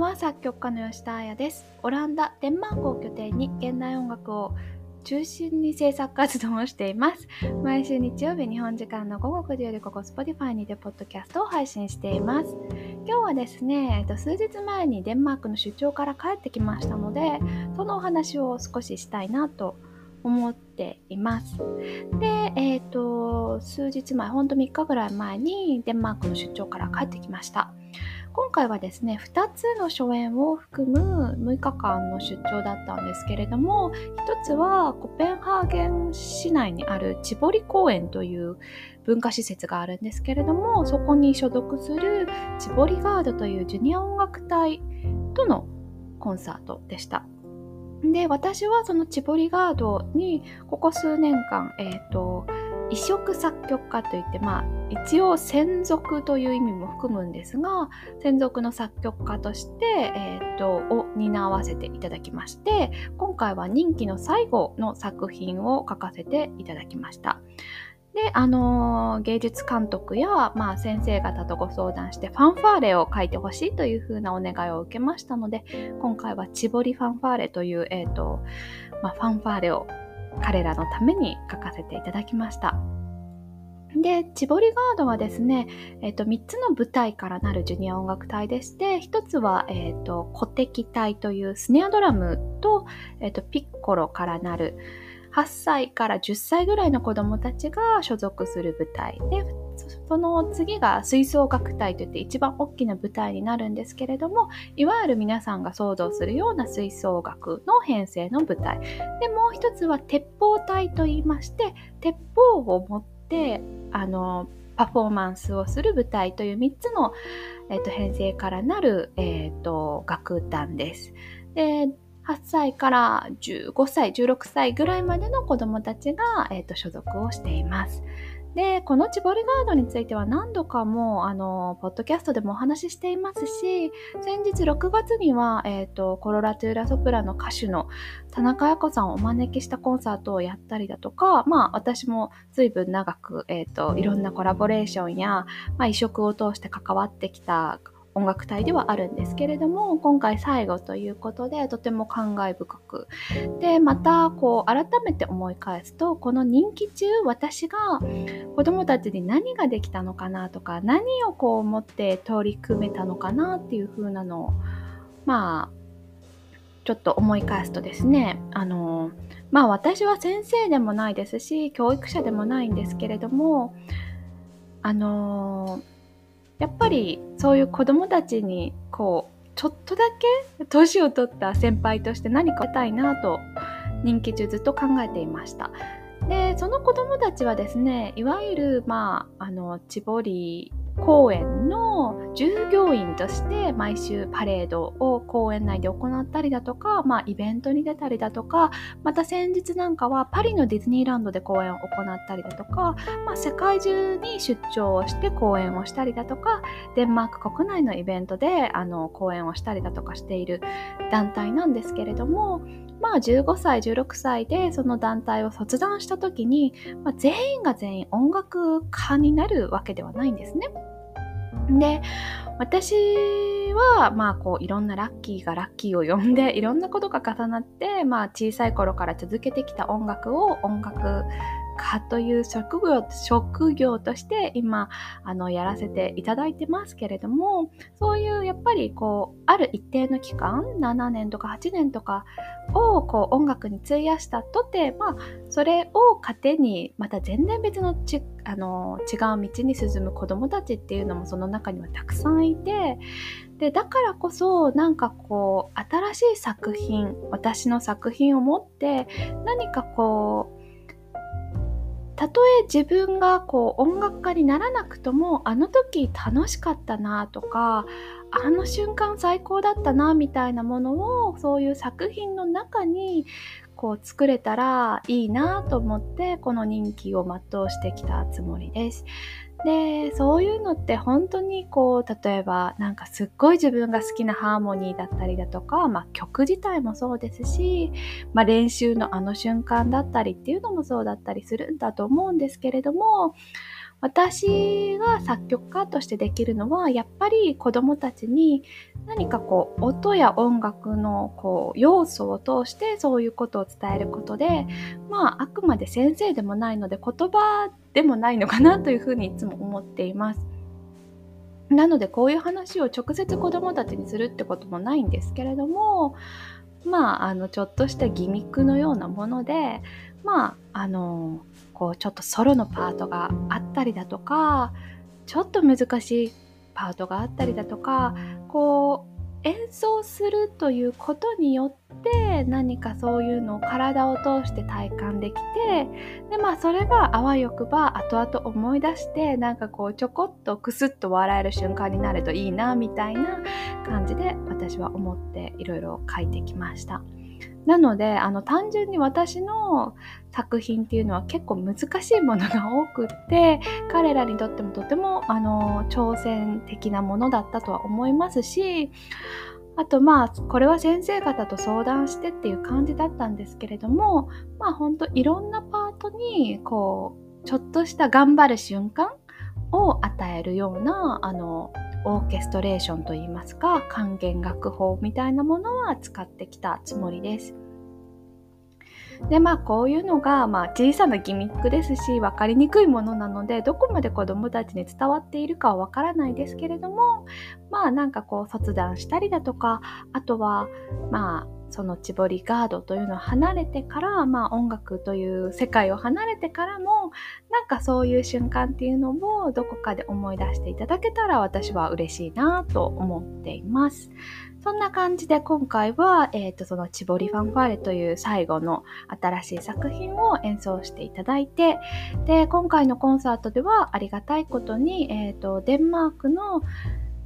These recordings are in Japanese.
は作曲家の吉田彩です。オランダ、デンマークを拠点に現代音楽を中心に制作活動をしています。毎週日曜日、日本時間の午後9時よりここ Spotify にてポッドキャストを配信しています。今日はですね、えっと、数日前にデンマークの出張から帰ってきましたので、そのお話を少ししたいなと思っています。で、えっ、と、数日前、ほんと3日ぐらい前にデンマークの出張から帰ってきました。今回はですね2つの初演を含む6日間の出張だったんですけれども1つはコペンハーゲン市内にあるチボリ公園という文化施設があるんですけれどもそこに所属するチボリガードというジュニア音楽隊とのコンサートでした。で私はそのチボリガードにここ数年間、えっ、ー、と異色作曲家といって、まあ、一応専属という意味も含むんですが、専属の作曲家として、えー、っと、を担わせていただきまして、今回は任期の最後の作品を書かせていただきました。で、あのー、芸術監督や、まあ、先生方とご相談してファンファーレを書いてほしいというふうなお願いを受けましたので、今回はチボリファンファーレという、えっ、ー、と、まあ、ファンファーレを彼らのために書かせていただきました。で、チボリガードはですね、えっ、と、3つの舞台からなるジュニア音楽隊でして、1つは、えっ、と、古敵隊というスネアドラムと、えっ、と、ピッコロからなる8歳から10歳ぐらいの子どもたちが所属する舞台で、その次が吹奏楽隊といって一番大きな舞台になるんですけれどもいわゆる皆さんが想像するような吹奏楽の編成の舞台でもう一つは鉄砲隊といいまして鉄砲を持ってあのパフォーマンスをする舞台という3つの、えーと、編成からなる、えーと、楽団です。で8歳から15歳16歳ぐらいまでの子どもたちが、えーと所属をしています。で、このチボルガードについては何度かも、あの、ポッドキャストでもお話ししていますし、先日6月には、え、ー、と、コロラトゥーラソプラの歌手の田中彩子さんをお招きしたコンサートをやったりだとか、まあ、私も随分長く、えっ、ー、と、いろんなコラボレーションや、まあ、移植を通して関わってきた音楽隊ではあるんですけれども今回最後ということでとても感慨深く。でまたこう改めて思い返すとこの任期中私が子どもたちに何ができたのかなとか何をこう思って取り組めたのかなっていう風なのをまあちょっと思い返すとですねあのまあ私は先生でもないですし教育者でもないんですけれどもあのやっぱりそういう子供たちにこうちょっとだけ年を取った先輩として何かしたいなと人気中ずっと考えていました。でその子供たちはですねいわゆるまああのチボリ公園の従業員として毎週パレードを公園内で行ったりだとか、まあ、イベントに出たりだとかまた先日なんかはパリのディズニーランドで公演を行ったりだとか、まあ、世界中に出張をして公演をしたりだとかデンマーク国内のイベントであの公演をしたりだとかしている団体なんですけれどもまあ15歳16歳でその団体を卒団した時に、まあ、全員が全員音楽家になるわけではないんですね。で私はまあこういろんなラッキーがラッキーを呼んで いろんなことが重なってまあ小さい頃から続けてきた音楽を音楽家という職業職業として今あのやらせていただいてますけれどもそういうやっぱりこうある一定の期間7年とか8年とかをこう音楽に費やしたとて、まあ、それを糧にまた全然別のちあの違う道に進む子どもたちっていうのもその中にはたくさんいてでだからこそなんかこう新しい作品私の作品を持って何かこうたとえ自分がこう音楽家にならなくともあの時楽しかったなとかあの瞬間最高だったなみたいなものをそういう作品の中にこう作れたらいいなと思ってこの人気を全うしてきたつもりです。でそういうのって本当にこう例えばなんかすっごい自分が好きなハーモニーだったりだとか、まあ、曲自体もそうですし、まあ、練習のあの瞬間だったりっていうのもそうだったりするんだと思うんですけれども私が作曲家としてできるのはやっぱり子どもたちに何かこう音や音楽のこう要素を通してそういうことを伝えることでまああくまで先生でもないので言葉でもないのかなというふうにいつも思っています。なのでこういう話を直接子どもたちにするってこともないんですけれどもまああのちょっとしたギミックのようなものでまああのこうちょっとソロのパートがあったりだとかちょっと難しいパートがあったりだとかこう演奏するということによって何かそういうのを体を通して体感できてでまあそれがあわよくば後々思い出してなんかこうちょこっとクスッと笑える瞬間になるといいなみたいな感じで私は思っていろいろ書いてきました。なのであの単純に私の作品っていうのは結構難しいものが多くって 彼らにとってもとてもあの挑戦的なものだったとは思いますしあとまあこれは先生方と相談してっていう感じだったんですけれどもまあほんといろんなパートにこうちょっとした頑張る瞬間を与えるようなあのオーケストレーションといいますか管弦楽法みたいなものは使ってきたつもりです。でまあこういうのが、まあ、小さなギミックですし分かりにくいものなのでどこまで子どもたちに伝わっているかは分からないですけれどもまあなんかこう卒断したりだとかあとはまあそのチボリガードというのを離れてから、まあ、音楽という世界を離れてからもなんかそういう瞬間っていうのをどこかで思い出していただけたら私は嬉しいなと思っています。そんな感じで今回は、えーと、そのチボリファンファーレという最後の新しい作品を演奏していただいてで今回のコンサートではありがたいことに、えーとデンマークの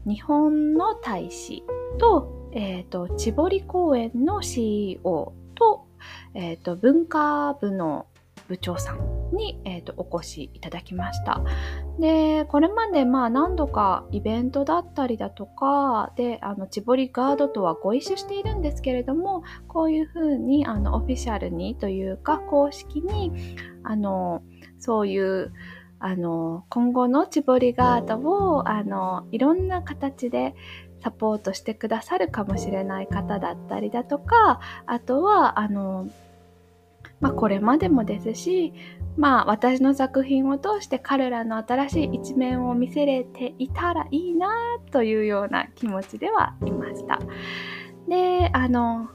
日本の大使とえっ、ー、と、千堀公園の CEO と、えっ、ー、と、文化部の部長さんに、えーと、お越しいただきました。で、これまでまあ何度かイベントだったりだとかで、あの、チボリガードとはご一緒しているんですけれども、こういうふうにあのオフィシャルにというか公式に、あの、そういうあの今後のチボリガードをあのいろんな形でサポートしてくださるかもしれない方だったりだとかあとはあの、まあ、これまでもですしまあ私の作品を通して彼らの新しい一面を見せれていたらいいなというような気持ちではいました。であの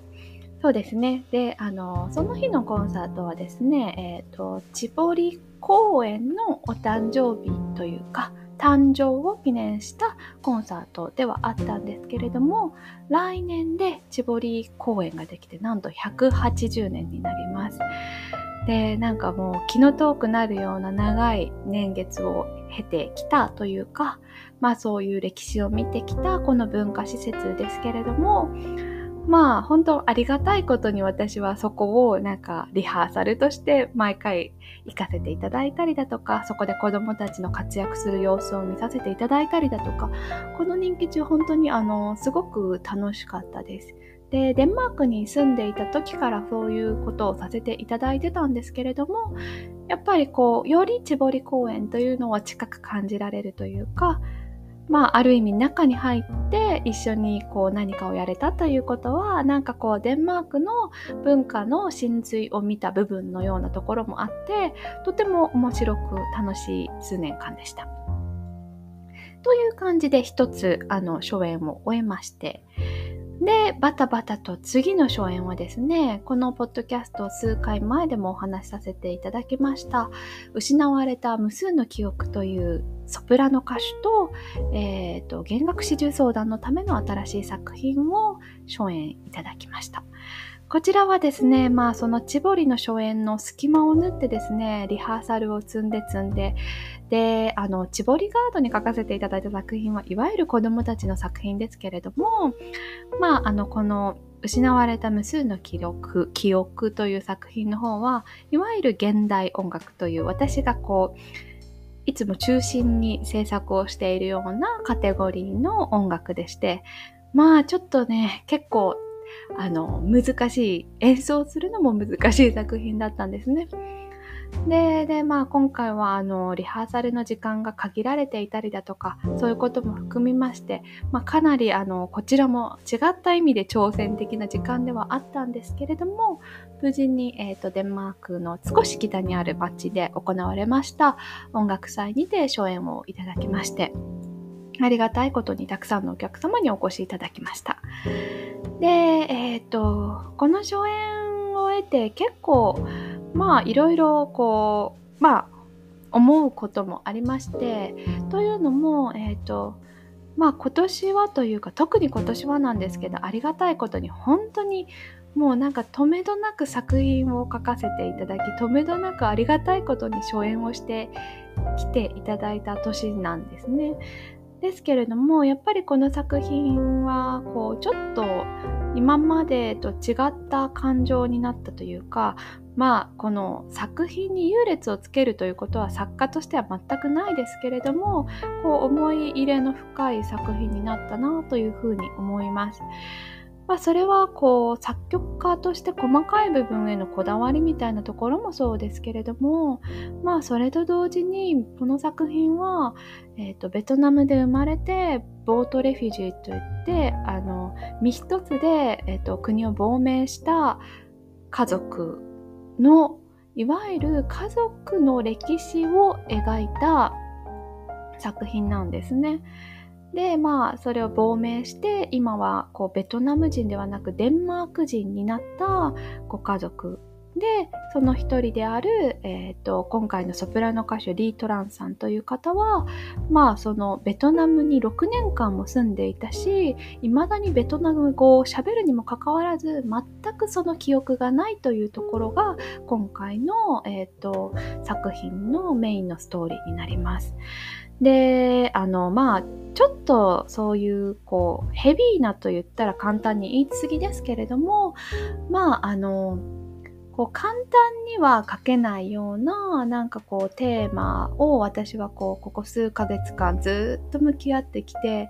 そうですね。で、あの、その日のコンサートはですね、えっ、ー、と、千堀公園のお誕生日というか、誕生を記念したコンサートではあったんですけれども来年で千堀公演ができてなんと180年になります。でなんかもう気の遠くなるような長い年月を経てきたというかまあそういう歴史を見てきたこの文化施設ですけれどもまあ本当ありがたいことに私はそこをなんかリハーサルとして毎回行かせていただいたりだとかそこで子どもたちの活躍する様子を見させていただいたりだとかこの人気中本当にあのすごく楽しかったです。でデンマークに住んでいた時からそういうことをさせていただいてたんですけれどもやっぱりこうより千堀公園というのは近く感じられるというかまあ、ある意味中に入って一緒にこう何かをやれたということはなんかこうデンマークの文化の真髄を見た部分のようなところもあってとても面白く楽しい数年間でした。という感じで一つあの初演を終えましてで、バタバタと次の初演はですね、このポッドキャスト数回前でもお話しさせていただきました、失われた無数の記憶というソプラノ歌手と、えーと、弦楽四重相談のための新しい作品を初演いただきました。こちらはですね、まあその千堀の初演の隙間を縫ってですね、リハーサルを積んで積んで、で、あの、千堀ガードに書かせていただいた作品はいわゆる子供たちの作品ですけれども、まああの、この失われた無数の記録、記憶という作品の方は、いわゆる現代音楽という私がこう、いつも中心に制作をしているようなカテゴリーの音楽でして、まあちょっとね、結構あの難しい演奏するのも難しい作品だったんですね。で、で、まあ今回はあの、リハーサルの時間が限られていたりだとか、そういうことも含みまして、まあかなりあの、こちらも違った意味で挑戦的な時間ではあったんですけれども、無事に、えっ、ー、と、デンマークの少し北にある街で行われました音楽祭にて初演をいただきまして、ありがたいことにたくさんのお客様にお越しいただきました。で、えっ、ー、と、この初演を得て結構、まあいろいろこうまあ思うこともありましてというのもえっ、ー、とまあ今年はというか特に今年はなんですけどありがたいことに本当にもうなんか止めどなく作品を書かせていただき止めどなくありがたいことに初演をしてきていただいた年なんですね。ですけれどもやっぱりこの作品はこうちょっと今までと違った感情になったというかまあこの作品に優劣をつけるということは作家としては全くないですけれどもこう思い入れの深い作品になったなというふうに思います。まあ、それはこう作曲家として細かい部分へのこだわりみたいなところもそうですけれどもまあそれと同時にこの作品は、えーと、ベトナムで生まれてボートレフュジーといってあの身一つで、えーと国を亡命した家族のいわゆる家族の歴史を描いた作品なんですね。でまあそれを亡命して今はこうベトナム人ではなくデンマーク人になったご家族でその一人である、えーと、今回のソプラノ歌手リー・トランさんという方はまあそのベトナムに6年間も住んでいたしいまだにベトナム語をしゃべるにもかかわらず全くその記憶がないというところが今回の、えーと作品のメインのストーリーになります。で、あの、まあ、ちょっとそういう、こう、ヘビーなと言ったら簡単に言い過ぎですけれども、まあ、あの、こう簡単には書けないようななんかこうテーマを私はこうここ数ヶ月間ずっと向き合ってきて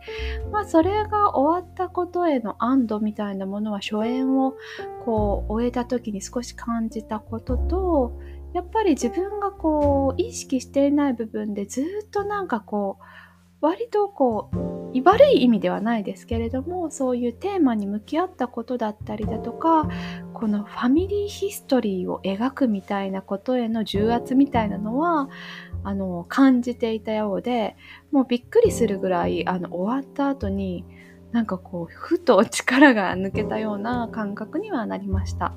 まあそれが終わったことへの安堵みたいなものは初演をこう終えた時に少し感じたこととやっぱり自分がこう意識していない部分でずっとなんかこう割とこう悪い意味ではないですけれどもそういうテーマに向き合ったことだったりだとかこのファミリーヒストリーを描くみたいなことへの重圧みたいなのはあの感じていたようでもうびっくりするぐらいあの終わった後になんかこうふと力が抜けたような感覚にはなりました。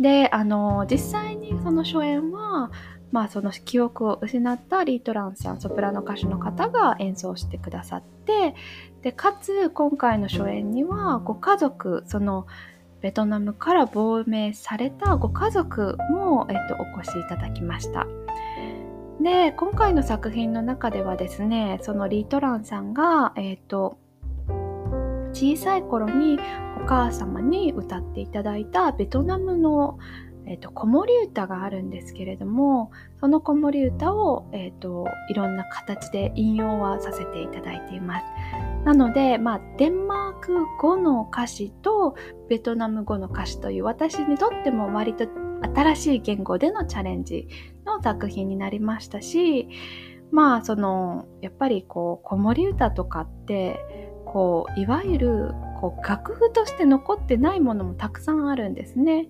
であの実際にその初演はまあ、その記憶を失ったリー・トランさんソプラノ歌手の方が演奏してくださってでかつ今回の初演にはご家族そのベトナムから亡命されたご家族も、えっと、お越しいただきました。で今回の作品の中ではですねそのリー・トランさんが、えっと、小さい頃に母様に歌っていただいたベトナムの、えーと、子守歌があるんですけれどもその子守歌を、えーと、いろんな形で引用はさせていただいています。なので、まあ、デンマーク語の歌詞とベトナム語の歌詞という私にとっても割と新しい言語でのチャレンジの作品になりましたしまあそのやっぱりこう子守歌とかってこういわゆるこう楽譜として残ってないものもたくさんあるんですね。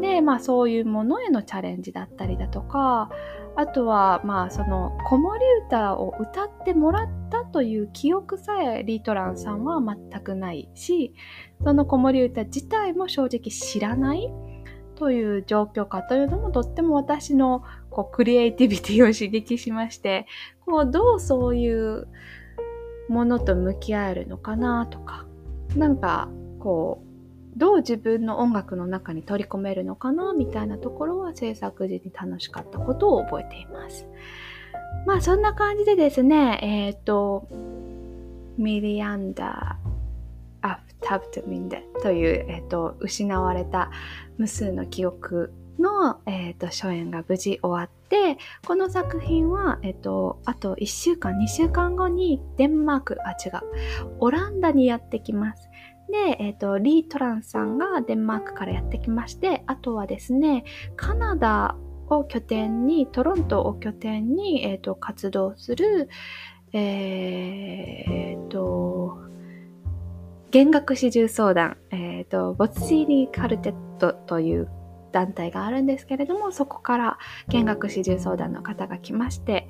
でまあそういうものへのチャレンジだったりだとかあとはまあその子守歌を歌ってもらったという記憶さえリートランさんは全くないしその子守歌自体も正直知らないという状況かというのもとっても私のこうクリエイティビティを刺激しましてこうどうそういうものと向き合えるのかなとかなんかこうどう自分の音楽の中に取り込めるのかなみたいなところは制作時に楽しかったことを覚えています。まあそんな感じでですね、えっ、ー、と、ミリアンダー・アフタブトミンデという、えーと、失われた無数の記憶の、えーと、初演が無事終わっててこの作品は、えーと、あと1週間2週間後にデンマークあ違うオランダにやってきます。で、えーと、リー・トランさんがデンマークからやってきましてあとはですねカナダを拠点にトロントを拠点に、えーと、活動する、えーと、弦楽四重相談、えーと、ボツシーニーカルテットという団体があるんですけれどもそこから弦楽四重相談の方が来まして、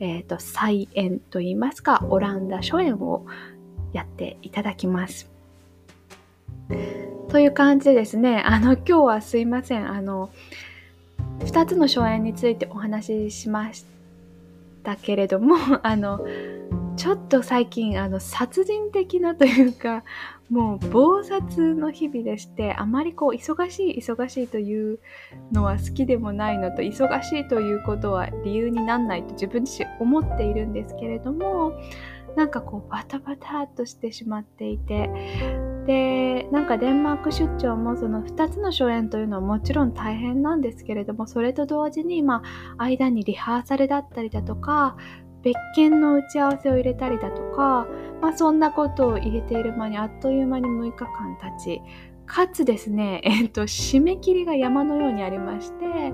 えー、と再演といいますかオランダ初演をやっていただきます。という感じでですねあの今日はすいませんあの2つの初演についてお話ししましたけれども あのちょっと最近あの殺人的なというかもう暴殺の日々でしてあまりこう忙しい忙しいというのは好きでもないのと忙しいということは理由になんないと自分自身思っているんですけれどもなんかこうバタバタっとしてしまっていてでなんかデンマーク出張もその2つの初演というのはもちろん大変なんですけれどもそれと同時にまあ間にリハーサルだったりだとか別件の打ち合わせを入れたりだとか、まあ、そんなことを入れている間にあっという間に6日間経ちかつですね、えっと、締め切りが山のようにありまして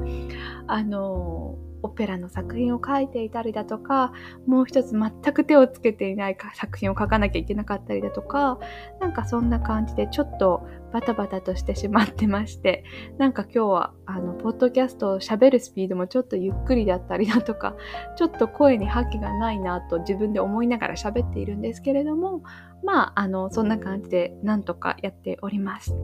あのオペラの作品を書いていたりだとか、もう一つ全く手をつけていない作品を書かなきゃいけなかったりだとか、なんかそんな感じでちょっとバタバタとしてしまってまして、なんか今日はあの、ポッドキャストを喋るスピードもちょっとゆっくりだったりだとか、ちょっと声に覇気がないなと自分で思いながら喋っているんですけれども、まあ、あの、そんな感じでなんとかやっております。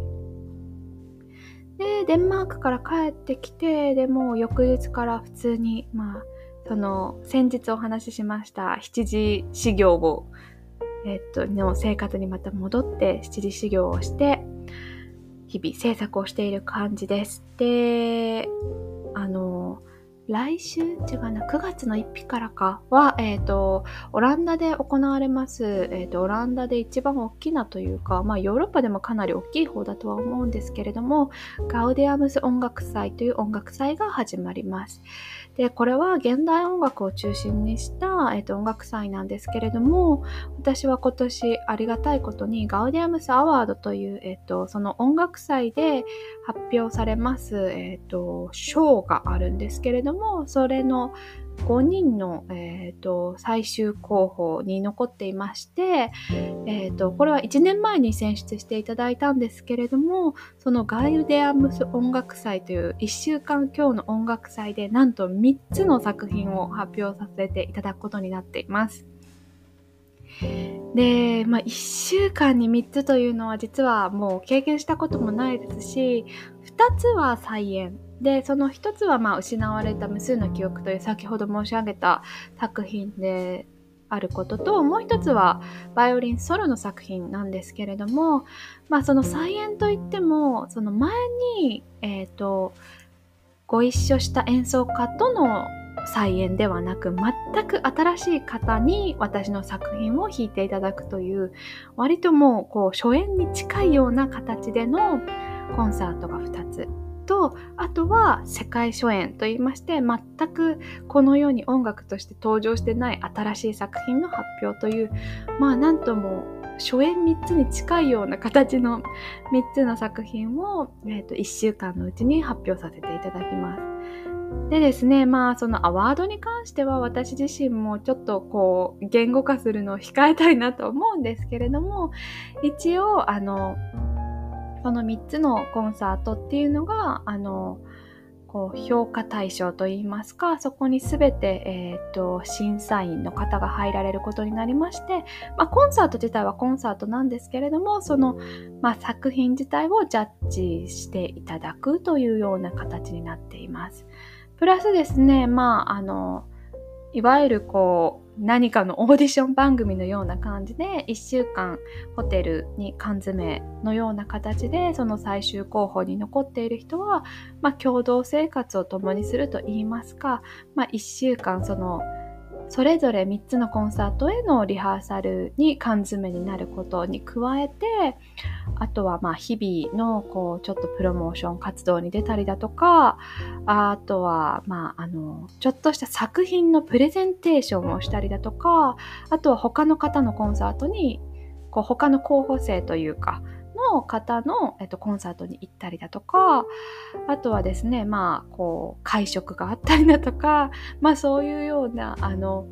で、デンマークから帰ってきて、でも翌日から普通に、まあ、その、先日お話ししました7時修行を、えっと、の生活にまた戻って7時修行をして、日々制作をしている感じです。で、あの、来週違うな、9月の1日からかは、えっ、ー、と、オランダで行われます、えっ、ー、と、オランダで一番大きなというか、まあ、ヨーロッパでもかなり大きい方だとは思うんですけれども、ガウディアムス音楽祭という音楽祭が始まります。で、これは現代音楽を中心にした、えっ、ー、と、音楽祭なんですけれども、私は今年ありがたいことにガウディアムスアワードという、えっ、と、その音楽祭で発表されます、えっ、と、賞があるんですけれども、もそれの5人の、えーと、最終候補に残っていまして、えーと、これは1年前に選出していただいたんですけれどもそのガイデアムス音楽祭という1週間今日の音楽祭でなんと3つの作品を発表させていただくことになっています。で、まあ、1週間に3つというのは実はもう経験したこともないですし2つは再演でその一つはまあ失われた無数の記憶という先ほど申し上げた作品であることともう一つはバイオリンソロの作品なんですけれども、まあ、その再演といってもその前に、えーと、ご一緒した演奏家との再演ではなく全く新しい方に私の作品を弾いていただくという割ともうこう初演に近いような形でのコンサートが2つとあとは世界初演といいまして全くこの世に音楽として登場してない新しい作品の発表というまあなんとも初演3つに近いような形の3つの作品を、えーと、1週間のうちに発表させていただきます。でですね、まあそのアワードに関しては私自身もちょっとこう言語化するのを控えたいなと思うんですけれども、一応あのその3つのコンサートっていうのがあのこう評価対象といいますかそこに全て、えーと、審査員の方が入られることになりまして、まあ、コンサート自体はコンサートなんですけれどもその、まあ、作品自体をジャッジしていただくというような形になっています。プラスですねまああのいわゆるこう何かのオーディション番組のような感じで一週間ホテルに缶詰のような形でその最終候補に残っている人は、まあ、共同生活を共にするといいますか、まあ、一週間そのそれぞれ3つのコンサートへのリハーサルに缶詰になることに加えてあとはまあ日々のこうちょっとプロモーション活動に出たりだとかあとはまああのちょっとした作品のプレゼンテーションをしたりだとかあとは他の方のコンサートにこう他の候補生というかの方の、えっと、コンサートに行ったりだとか、あとはですね、まあ、こう、会食があったりだとか、まあそういうような、あの、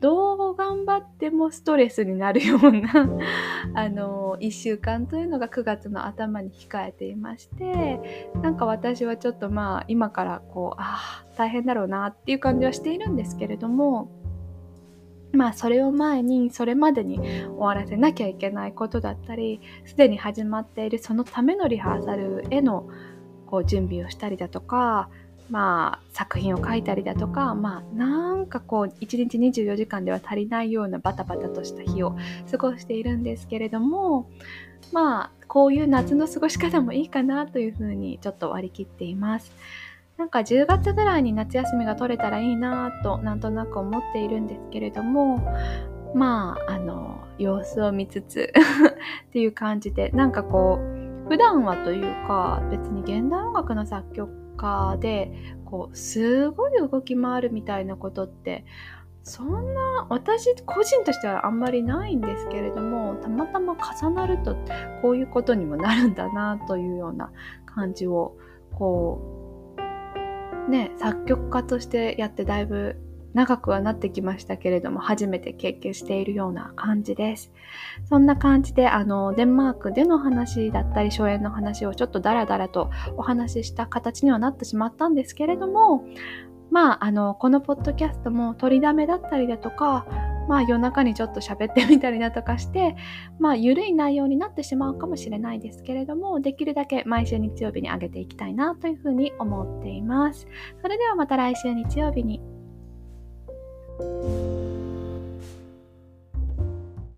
どう頑張ってもストレスになるような あの1週間というのが9月の頭に控えていましてなんか私はちょっとまあ今からこうああ大変だろうなっていう感じはしているんですけれどもまあそれを前にそれまでに終わらせなきゃいけないことだったりすでに始まっているそのためのリハーサルへのこう準備をしたりだとかまあ、作品を書いたりだとか、まあ、なんかこう、1日24時間では足りないようなバタバタとした日を過ごしているんですけれども、まあ、こういう夏の過ごし方もいいかなというふうにちょっと割り切っています。なんか10月ぐらいに夏休みが取れたらいいなぁとなんとなく思っているんですけれどもまああの様子を見つつ っていう感じでなんかこう普段はというか別に現代音楽の作曲かでこうすごい動き回るみたいなことってそんな私個人としてはあんまりないんですけれどもたまたま重なるとこういうことにもなるんだなというような感じをこうね作曲家としてやってだいぶ長くはなってきましたけれども、初めて経験しているような感じです。そんな感じで、あの、デンマークでの話だったり、初演の話をちょっとダラダラとお話しした形にはなってしまったんですけれども、まあ、あの、このポッドキャストも取りだめだったりだとか、まあ夜中にちょっと喋ってみたりだとかして、まあ緩い内容になってしまうかもしれないですけれども、できるだけ毎週日曜日に上げていきたいなというふうに思っています。それではまた来週日曜日に thank you